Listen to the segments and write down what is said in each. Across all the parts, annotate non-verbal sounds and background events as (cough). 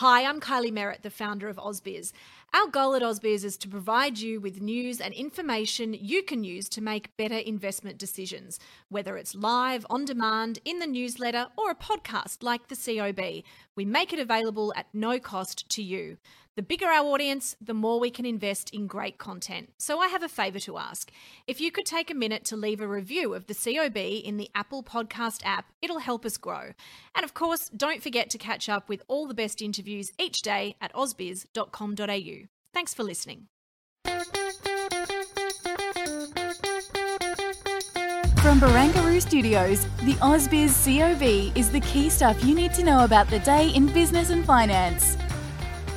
Hi, I'm Kylie Merritt, the founder of AusBiz. Our goal at AusBiz is to provide you with news and information you can use to make better investment decisions, whether it's live, on demand, in the newsletter, or a podcast like the COB. We make it available at no cost to you. The bigger our audience, the more we can invest in great content. So I have a favour to ask. If you could take a minute to leave a review of the COB in the Apple Podcast app, it'll help us grow. And of course, don't forget to catch up with all the best interviews each day at ausbiz.com.au. Thanks for listening. From Barangaroo Studios, the AusBiz COB is the key stuff you need to know about the day in business and finance.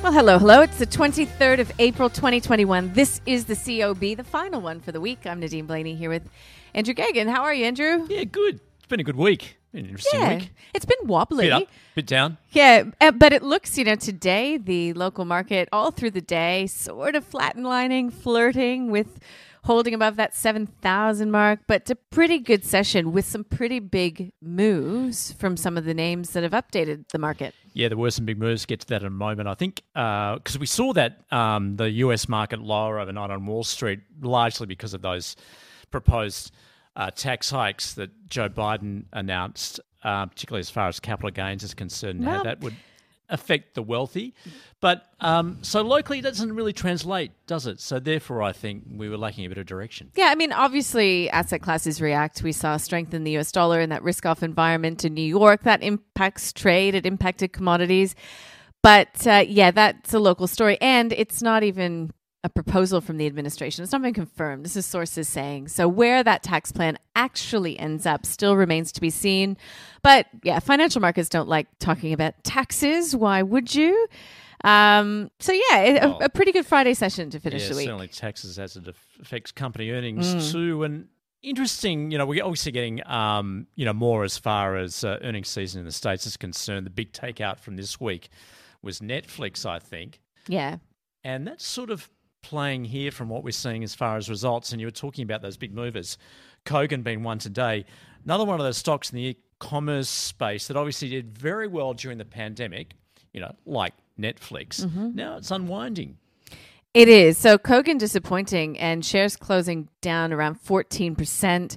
Well, hello, hello. It's the 23rd of April, 2021. This is the COB, the final one for the week. I'm Nadine Blayney here with Andrew Geoghegan. How are you, Andrew? Yeah, good. It's been a good week. Been an interesting Yeah, week. it's been wobbly. Bit up, bit down. Yeah, uh, but it looks, you know, today the local market all through the day sort of flatlining, flirting with holding above that 7,000 mark, but a pretty good session with some pretty big moves from some of the names that have updated the market. Yeah, there were some big moves. Get to that in a moment. I think because we saw that um, the US market lower overnight on Wall Street, largely because of those proposed uh, tax hikes that Joe Biden announced, uh, particularly as far as capital gains is concerned, and how that would affect the wealthy. But um, so locally, that doesn't really translate, does it? So therefore, I think we were lacking a bit of direction. Yeah, I mean, obviously, asset classes react. We saw strength in the US dollar in that risk off environment in New York. That impacts trade, it impacted commodities. But uh, yeah, that's a local story. And it's not even a proposal from the administration. It's not been confirmed. This is sources saying. So where that tax plan actually ends up still remains to be seen. But yeah, financial markets don't like talking about taxes. Why would you? Um, so yeah, a, Well, a pretty good Friday session to finish yeah, the week. certainly taxes as it affects company earnings Mm. too. And interesting, you know, we're obviously getting, um, you know, more as far as uh, earnings season in the states is concerned. The big takeout from this week was Netflix, I think, Yeah. and that's sort of playing here from what we're seeing as far as results. And you were talking about those big movers, Kogan being one today. Another one of those stocks in the e-commerce space that obviously did very well during the pandemic. You know, like Netflix. Mm-hmm. Now it's unwinding. It is. So Kogan disappointing and shares closing down around 14%.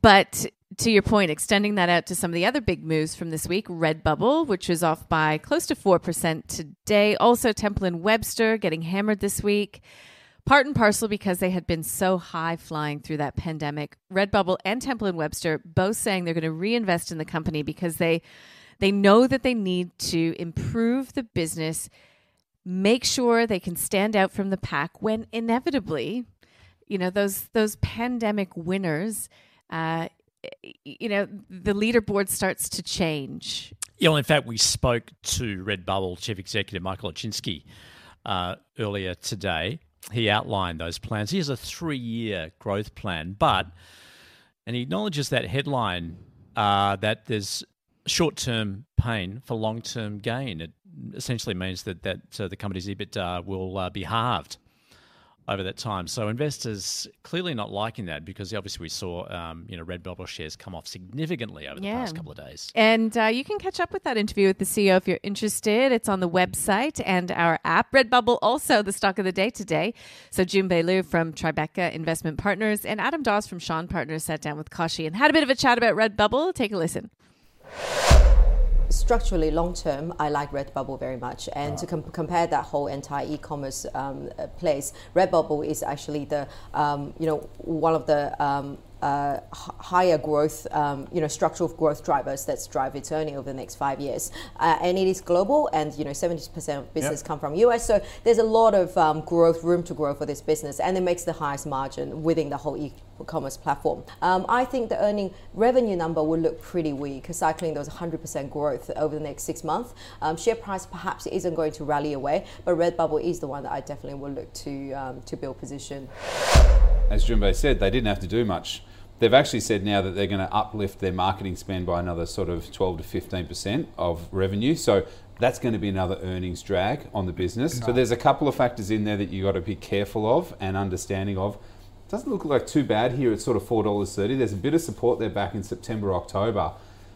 But to your point, extending that out to some of the other big moves from this week, Redbubble, which was off by close to 4% today. Also Temple and Webster getting hammered this week. Part and parcel because they had been so high flying through that pandemic. Redbubble and Temple and Webster both saying they're going to reinvest in the company because they they know that they need to improve the business make sure they can stand out from the pack when inevitably, you know, those those pandemic winners, uh, you know, the leaderboard starts to change. Yeah, well, in fact, we spoke to Redbubble Chief Executive Michael Ilczynski uh, earlier today. He outlined those plans. He has a three-year growth plan, but and he acknowledges that headline uh, that there's short-term pain for long-term gain. It essentially means that that uh, the company's EBITDA will uh, be halved over that time. So investors clearly not liking that because obviously we saw um, you know Redbubble shares come off significantly over the Yeah. past couple of days. And uh, you can catch up with that interview with the CEO if you're interested. It's on the website and our app. Redbubble also the stock of the day today. So Jun Bei Liu from Tribeca Investment Partners and Adam Dawes from Shaw and Partners sat down with Kashi and had a bit of a chat about Redbubble. Take a listen. Structurally long term, I like Redbubble very much. And to com- compare that whole entire e-commerce um, uh, place, Redbubble is actually the um, you know one of the um, uh, higher growth, um, you know, structural growth drivers that's drive its earning over the next five years. Uh, and it is global, and you know, 70% of business yep. come from US. So there's a lot of um, growth, room to grow for this business, and it makes the highest margin within the whole e-commerce platform. Um, I think the earning revenue number will look pretty weak, cycling those 100% growth over the next six months. Um, share price perhaps isn't going to rally away, but Redbubble is the one that I definitely will look to um, to build position. As Jun Bei said, they didn't have to do much They've actually said now that they're going to uplift their marketing spend by another sort of 12 to 15% of revenue. So that's going to be another earnings drag on the business. So there's a couple of factors in there that you've got to be careful of and understanding of. Doesn't look like too bad here. It's sort of four dollars thirty. There's a bit of support there back in September, October.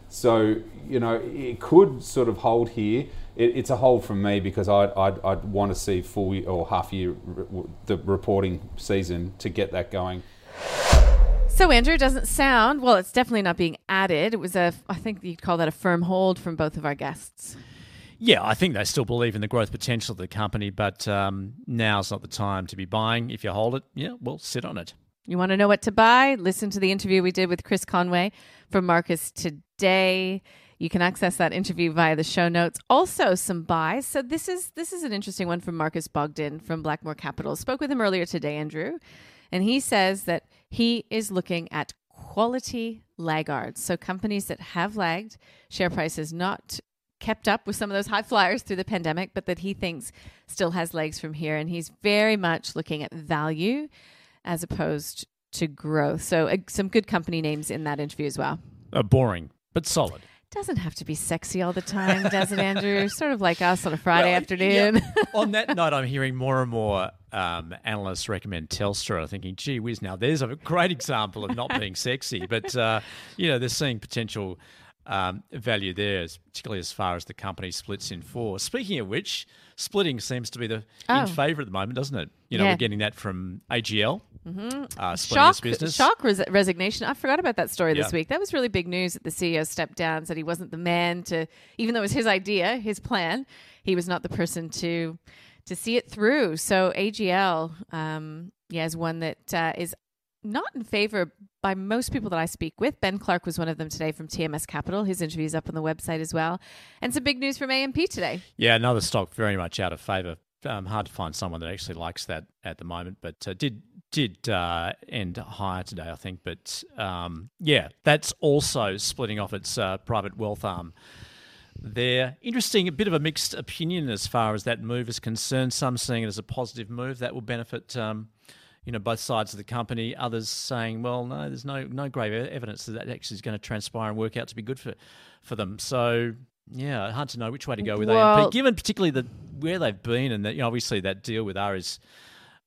So you know it could sort of hold here. It, it's a hold from me because I'd, I'd, I'd want to see full or half year the reporting season to get that going. So Andrew doesn't sound well. It's definitely not being added. It was a, I think you'd call that a firm hold from both of our guests. Yeah, I think they still believe in the growth potential of the company, but um, now's not the time to be buying. If you hold it, yeah, well, sit on it. You want to know what to buy? Listen to the interview we did with Chris Conway from Marcus today. You can access that interview via the show notes. Also, some buys. So this is this is an interesting one from Marcus Bogdan from Blackmore Capital. Spoke with him earlier today, Andrew, and he says that he is looking at quality laggards. So companies that have lagged, share prices not kept up with some of those high flyers through the pandemic, but that he thinks still has legs from here. And he's very much looking at value as opposed to growth. So uh, some good company names in that interview as well. Uh, boring, but solid doesn't have to be sexy all the time, does it, Andrew? (laughs) sort of like us on a Friday well, afternoon. Yeah. on that (laughs) note, I'm hearing more and more um, analysts recommend Telstra. Thinking, gee whiz, now there's a great example of not being sexy. (laughs) But, uh, you know, they're seeing potential um, value there, particularly as far as the company splits in four. Speaking of which, splitting seems to be the oh. in favour at the moment, doesn't it? You know, yeah. we're getting that from AGL. Mm-hmm. Uh, shock, shock res- resignation. I forgot about that story this week. That was really big news that the CEO stepped down, said he wasn't the man to, even though it was his idea, his plan, he was not the person to to see it through. So AGL, um, yeah, is one that uh, is not in favor by most people that I speak with. Ben Clark was one of them today from TMS Capital. His interview is up on the website as well. And some big news from AMP today. Yeah, another stock very much out of favor. Um, hard to find someone that actually likes that at the moment, but uh, did did uh, end higher today, I think. But um, yeah, that's also splitting off its uh, private wealth arm. There, interesting. A bit of a mixed opinion as far as that move is concerned. Some seeing it as a positive move that will benefit, um, you know, both sides of the company. Others saying, well, no, there's no no grave evidence that that actually is going to transpire and work out to be good for for them. So yeah, hard to know which way to go with well, AMP, given particularly the where they've been and that you know, obviously that deal with Ares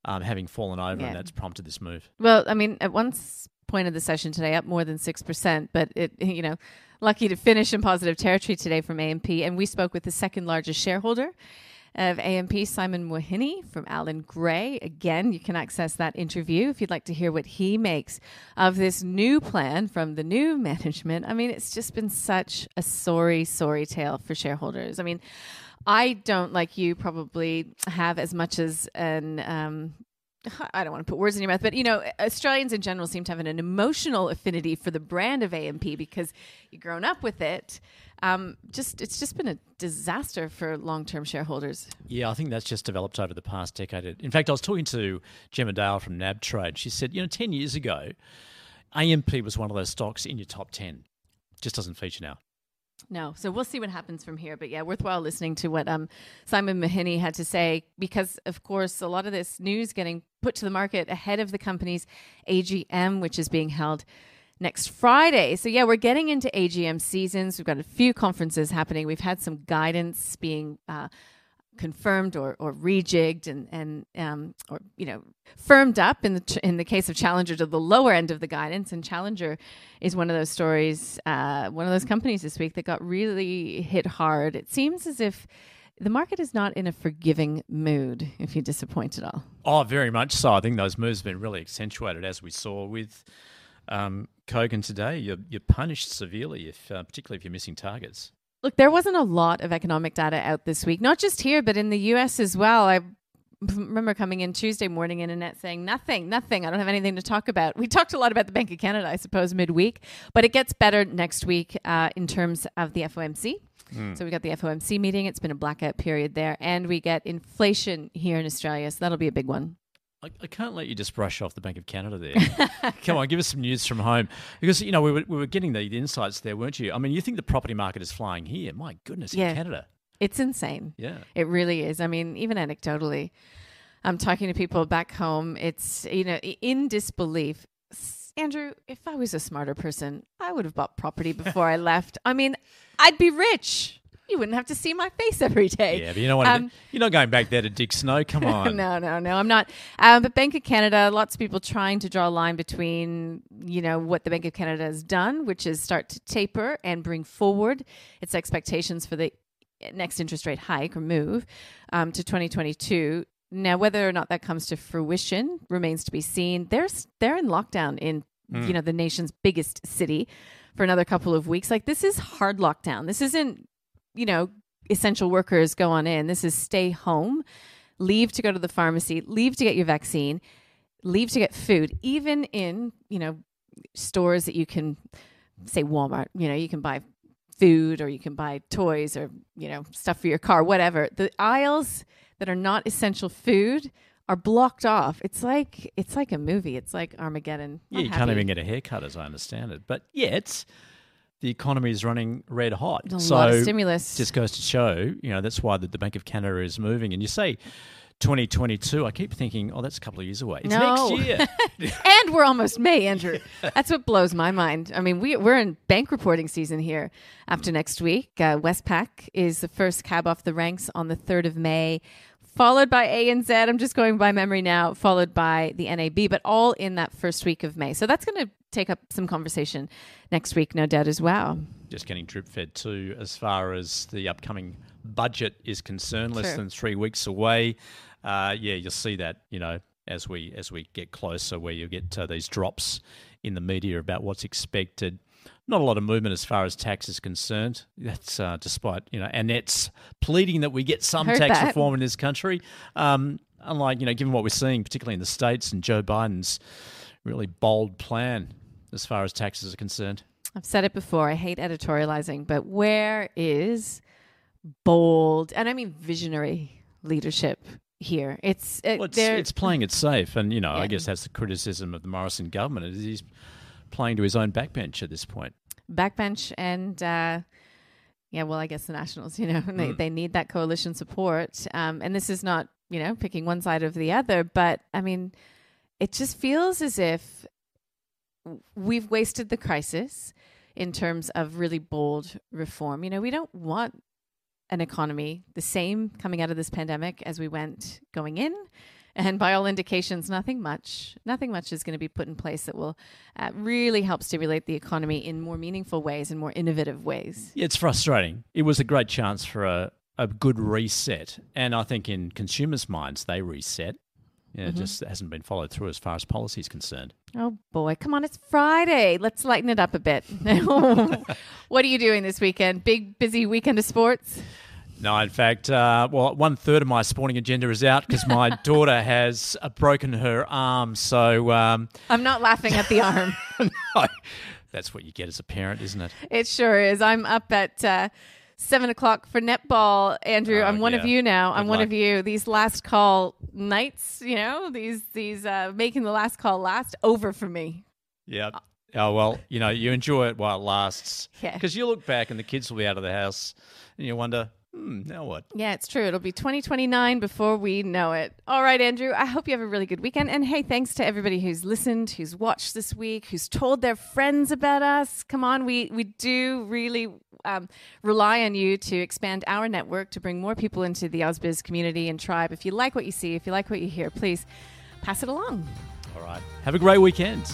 um, having fallen over, yeah. and that's prompted this move. Well, I mean, at one point of the session today, up more than six percent, but it, (laughs) you know, lucky to finish in positive territory today from AMP, and we spoke with the second largest shareholder of AMP, Simon Mawhinney from Allan Gray. Again, you can access that interview if you'd like to hear what he makes of this new plan from the new (laughs) management. I mean, it's just been such a sorry, sorry tale for shareholders. I mean, I don't like you probably have as much as an um, (laughs) I don't want to put words in your mouth, but you know, Australians in general seem to have an, an emotional affinity for the brand of AMP because you've grown up with it. Um, just it's just been a disaster for long-term shareholders. Yeah, I think that's just developed over the past decade. In fact, I was talking to Gemma Dale from NAB Trade. She said, you know, ten years ago, AMP was one of those stocks in your top ten. Just doesn't feature now. No. So we'll see what happens from here. But yeah, worthwhile listening to what um, Simon Mawhinney had to say because, of course, a lot of this news getting put to the market ahead of the company's AGM, which is being held next Friday. So yeah, we're getting into AGM seasons. We've got a few conferences happening. We've had some guidance being uh, confirmed or, or rejigged and and um, or you know firmed up in the in the case of Challenger to the lower end of the guidance. And Challenger is one of those stories, uh, one of those companies this week that got really hit hard. It seems as if the market is not in a forgiving mood if you disappoint at all. Oh, very much so. I think those moves have been really accentuated as we saw with um, Kogan today. You're, you're punished severely, if uh, particularly if you're missing targets. Look, there wasn't a lot of economic data out this week, not just here, but in the US as well. I remember coming in Tuesday morning and Annette saying, Nothing, nothing. I don't have anything to talk about. We talked a lot about the Bank of Canada, I suppose, midweek, but it gets better next week uh, in terms of the FOMC. Hmm. So we got the FOMC meeting. It's been a blackout period there. And we get inflation here in Australia. So that'll be a big one. I, I can't let you just brush off the Bank of Canada there. (laughs) Come on, give us some news from home. Because, you know, we were, we were getting the, the insights there, weren't you? I mean, you think the property market is flying here. My goodness, Yeah. in Canada. It's insane. Yeah. It really is. I mean, even anecdotally, I'm talking to people back home. It's, you know, in disbelief. Andrew, if I was a smarter person, I would have bought property before I left. I mean, I'd be rich. You wouldn't have to see my face (laughs) every day. Yeah, but you know what? Um, You're not going back there to Dick Snow. Come (laughs) on. no, no, no, I'm not. Um, but Bank of Canada, lots of people trying to draw a line between, you know, what the Bank of Canada has done, which is start to taper and bring forward its expectations for the next interest rate hike or move um, to 2022. Now, whether or not that comes to fruition remains to be seen. They're they're in lockdown in you know the nation's biggest city for another couple of weeks. Like this is hard lockdown. This isn't you know essential workers go on in. This is stay home, leave to go to the pharmacy, leave to get your vaccine, leave to get food. Even in you know stores that you can say Walmart, you know you can buy food or you can buy toys or you know stuff for your car whatever the aisles that are not essential food are blocked off it's like it's like a movie it's like armageddon Yeah, you can't even get a haircut, as I understand it. But yet, the economy is running red hot. a so lot of stimulus just goes to show, you know, that's why the, the Bank of Canada is moving. And you say 2022, I keep thinking, oh, that's a couple of years away. It's No. next year. (laughs) and we're almost May, Andrew. That's what blows my mind. I mean, we, we're in bank reporting season here after next week. Uh, Westpac is the first cab off the ranks on the 3rd of May, followed by ANZ. I'm just going by memory now, followed by the NAB, but all in that first week of May. So that's going to take up some conversation next week, no doubt, as well. just getting drip fed too as far as the upcoming budget is concerned less True. than three weeks away uh, yeah you'll see that you know as we as we get closer where you get uh, these drops in the media about what's expected not a lot of movement as far as tax is concerned that's uh, despite you know annette's pleading that we get some Heard tax that. reform in this country um, unlike you know given what we're seeing particularly in the states and joe biden's really bold plan as far as taxes are concerned I've said it before. I hate editorializing, but where is bold and I mean visionary leadership here? It's uh, Well, it's, it's playing it safe, and you know, Yeah. I guess that's the criticism of the Morrison government. Is he's playing to his own backbench at this point. backbench and uh, yeah, well, I guess the Nationals, you know, (laughs) they, they need that coalition support. Um, and this is not, you know, picking one side over the other, but I mean, it just feels as if we've wasted the crisis in terms of really bold reform. You know, we don't want an economy the same coming out of this pandemic as we went going in. And by all indications, nothing much, nothing much is going to be put in place that will uh, really help stimulate the economy in more meaningful ways and more innovative ways. It's frustrating. It was a great chance for a, a good reset, and I think in consumers' minds, they reset. Yeah, Mm-hmm. it just hasn't been followed through as far as policy is concerned. Oh boy, come on, it's Friday. Let's lighten it up a bit. (laughs) what are you doing this weekend? Big, busy weekend of sports? No, in fact, uh, well, one third of my sporting agenda is out because my (laughs) daughter has uh, broken her arm. So um, I'm not laughing at the (laughs) arm. no, that's what you get as a parent, isn't it? It sure is. I'm up at uh, seven o'clock for netball, Andrew. Oh, I'm one of you now. I'm Good one of you. These last call nights, you know, these these uh, making the last call last over for me. Yeah. Oh well, you know, you enjoy it while it lasts. Yeah. Because you look back and the kids will be out of the house, and you wonder, hmm, now what? Yeah, it's true. It'll be 2029 before we know it. All right, Andrew. I hope you have a really good weekend. And hey, thanks to everybody who's listened, who's watched this week, who's told their friends about us. Come on, we we do really um, rely on you to expand our network to bring more people into the Ausbiz community and tribe. If you like what you see, if you like what you hear, please pass it along. All right. Have a great weekend.